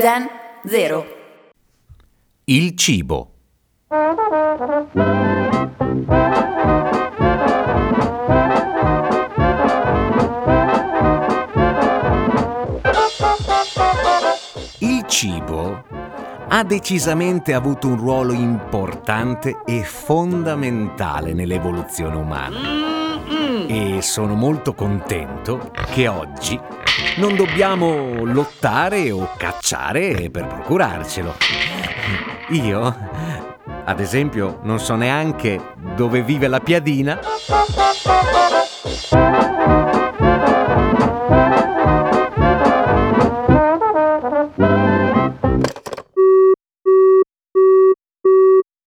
Zen 0 Il cibo. Il cibo ha decisamente avuto un ruolo importante e fondamentale nell'evoluzione umana. Sono molto contento che oggi non dobbiamo lottare o cacciare per procurarcelo. Io, ad esempio, non so neanche dove vive la piadina.